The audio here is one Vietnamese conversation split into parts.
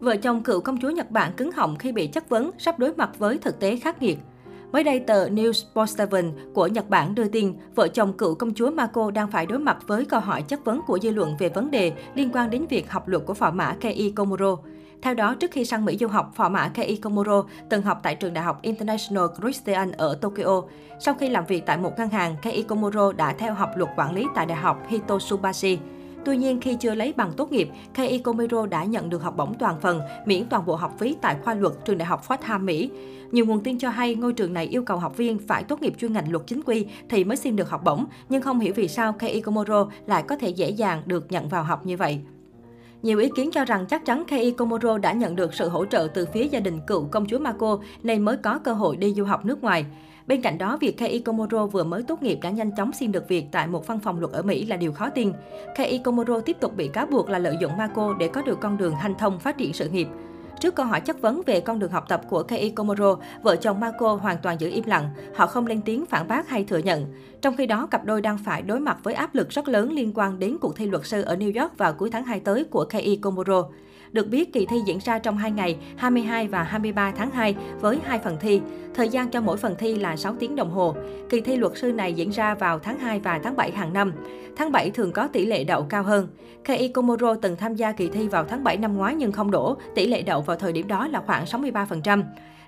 Vợ chồng cựu công chúa Nhật Bản cứng họng khi bị chất vấn, sắp đối mặt với thực tế khắc nghiệt. Mới đây, tờ News Post của Nhật Bản đưa tin, vợ chồng cựu công chúa Mako đang phải đối mặt với câu hỏi chất vấn của dư luận về vấn đề liên quan đến việc học luật của phò mã Kei Komuro. Theo đó, trước khi sang Mỹ du học, phò mã Kei Komuro từng học tại trường đại học International Christian ở Tokyo. Sau khi làm việc tại một ngân hàng, Kei Komuro đã theo học luật quản lý tại Đại học Hitotsubashi. Tuy nhiên, khi chưa lấy bằng tốt nghiệp, Kei Komiro đã nhận được học bổng toàn phần, miễn toàn bộ học phí tại khoa luật trường Đại học Fordham, Mỹ. Nhiều nguồn tin cho hay ngôi trường này yêu cầu học viên phải tốt nghiệp chuyên ngành luật chính quy thì mới xin được học bổng, nhưng không hiểu vì sao Kei Komuro lại có thể dễ dàng được nhận vào học như vậy. Nhiều ý kiến cho rằng chắc chắn Kei Komoro đã nhận được sự hỗ trợ từ phía gia đình cựu công chúa Mako nên mới có cơ hội đi du học nước ngoài. Bên cạnh đó, việc Kei Komuro vừa mới tốt nghiệp đã nhanh chóng xin được việc tại một văn phòng luật ở Mỹ là điều khó tin. Kei Komuro tiếp tục bị cáo buộc là lợi dụng Mako để có được con đường hanh thông phát triển sự nghiệp. Trước câu hỏi chất vấn về con đường học tập của Kei Komuro, vợ chồng Marco hoàn toàn giữ im lặng. Họ không lên tiếng phản bác hay thừa nhận. Trong khi đó, cặp đôi đang phải đối mặt với áp lực rất lớn liên quan đến cuộc thi luật sư ở New York vào cuối tháng 2 tới của Kei Komuro. Được biết, kỳ thi diễn ra trong 2 ngày, 22 và 23 tháng 2 với hai phần thi. Thời gian cho mỗi phần thi là 6 tiếng đồng hồ. Kỳ thi luật sư này diễn ra vào tháng 2 và tháng 7 hàng năm. Tháng 7 thường có tỷ lệ đậu cao hơn. Kei Komoro từng tham gia kỳ thi vào tháng 7 năm ngoái nhưng không đổ, tỷ lệ đậu vào thời điểm đó là khoảng 63%.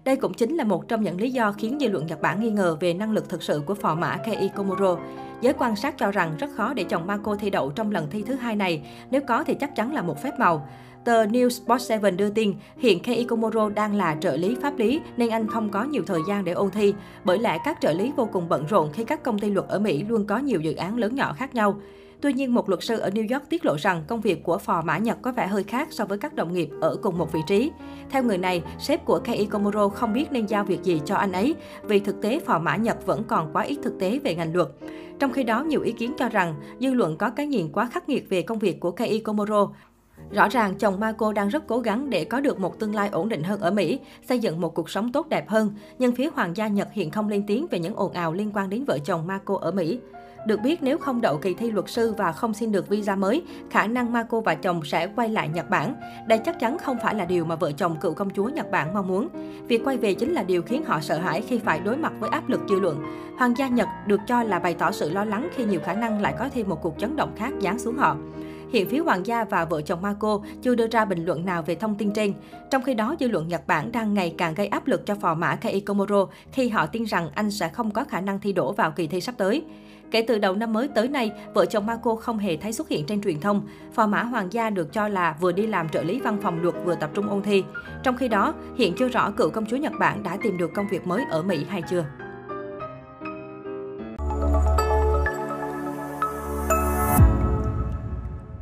Đây cũng chính là một trong những lý do khiến dư luận Nhật Bản nghi ngờ về năng lực thực sự của phò mã Kei Komuro. Giới quan sát cho rằng rất khó để chồng Marco thi đậu trong lần thi thứ hai này, nếu có thì chắc chắn là một phép màu. Tờ News Sport 7 đưa tin, hiện Kei Komuro đang là trợ lý pháp lý nên anh không có nhiều thời gian để ôn thi. Bởi lẽ các trợ lý vô cùng bận rộn khi các công ty luật ở Mỹ luôn có nhiều dự án lớn nhỏ khác nhau. Tuy nhiên, một luật sư ở New York tiết lộ rằng công việc của phò mã Nhật có vẻ hơi khác so với các đồng nghiệp ở cùng một vị trí. Theo người này, sếp của Kei Komuro không biết nên giao việc gì cho anh ấy, vì thực tế phò mã Nhật vẫn còn quá ít thực tế về ngành luật. Trong khi đó, nhiều ý kiến cho rằng dư luận có cái nhìn quá khắc nghiệt về công việc của Kei Komuro. Rõ ràng, chồng Marco đang rất cố gắng để có được một tương lai ổn định hơn ở Mỹ, xây dựng một cuộc sống tốt đẹp hơn. Nhưng phía Hoàng gia Nhật hiện không lên tiếng về những ồn ào liên quan đến vợ chồng Marco ở Mỹ. Được biết, nếu không đậu kỳ thi luật sư và không xin được visa mới, khả năng Marco và chồng sẽ quay lại Nhật Bản. Đây chắc chắn không phải là điều mà vợ chồng cựu công chúa Nhật Bản mong muốn. Việc quay về chính là điều khiến họ sợ hãi khi phải đối mặt với áp lực dư luận. Hoàng gia Nhật được cho là bày tỏ sự lo lắng khi nhiều khả năng lại có thêm một cuộc chấn động khác giáng xuống họ. Hiện phía hoàng gia và vợ chồng Marco chưa đưa ra bình luận nào về thông tin trên. Trong khi đó, dư luận Nhật Bản đang ngày càng gây áp lực cho phò mã Kei Komuro khi họ tin rằng anh sẽ không có khả năng thi đỗ vào kỳ thi sắp tới. Kể từ đầu năm mới tới nay, vợ chồng Marco không hề thấy xuất hiện trên truyền thông. Phò mã hoàng gia được cho là vừa đi làm trợ lý văn phòng luật vừa tập trung ôn thi. Trong khi đó, hiện chưa rõ cựu công chúa Nhật Bản đã tìm được công việc mới ở Mỹ hay chưa.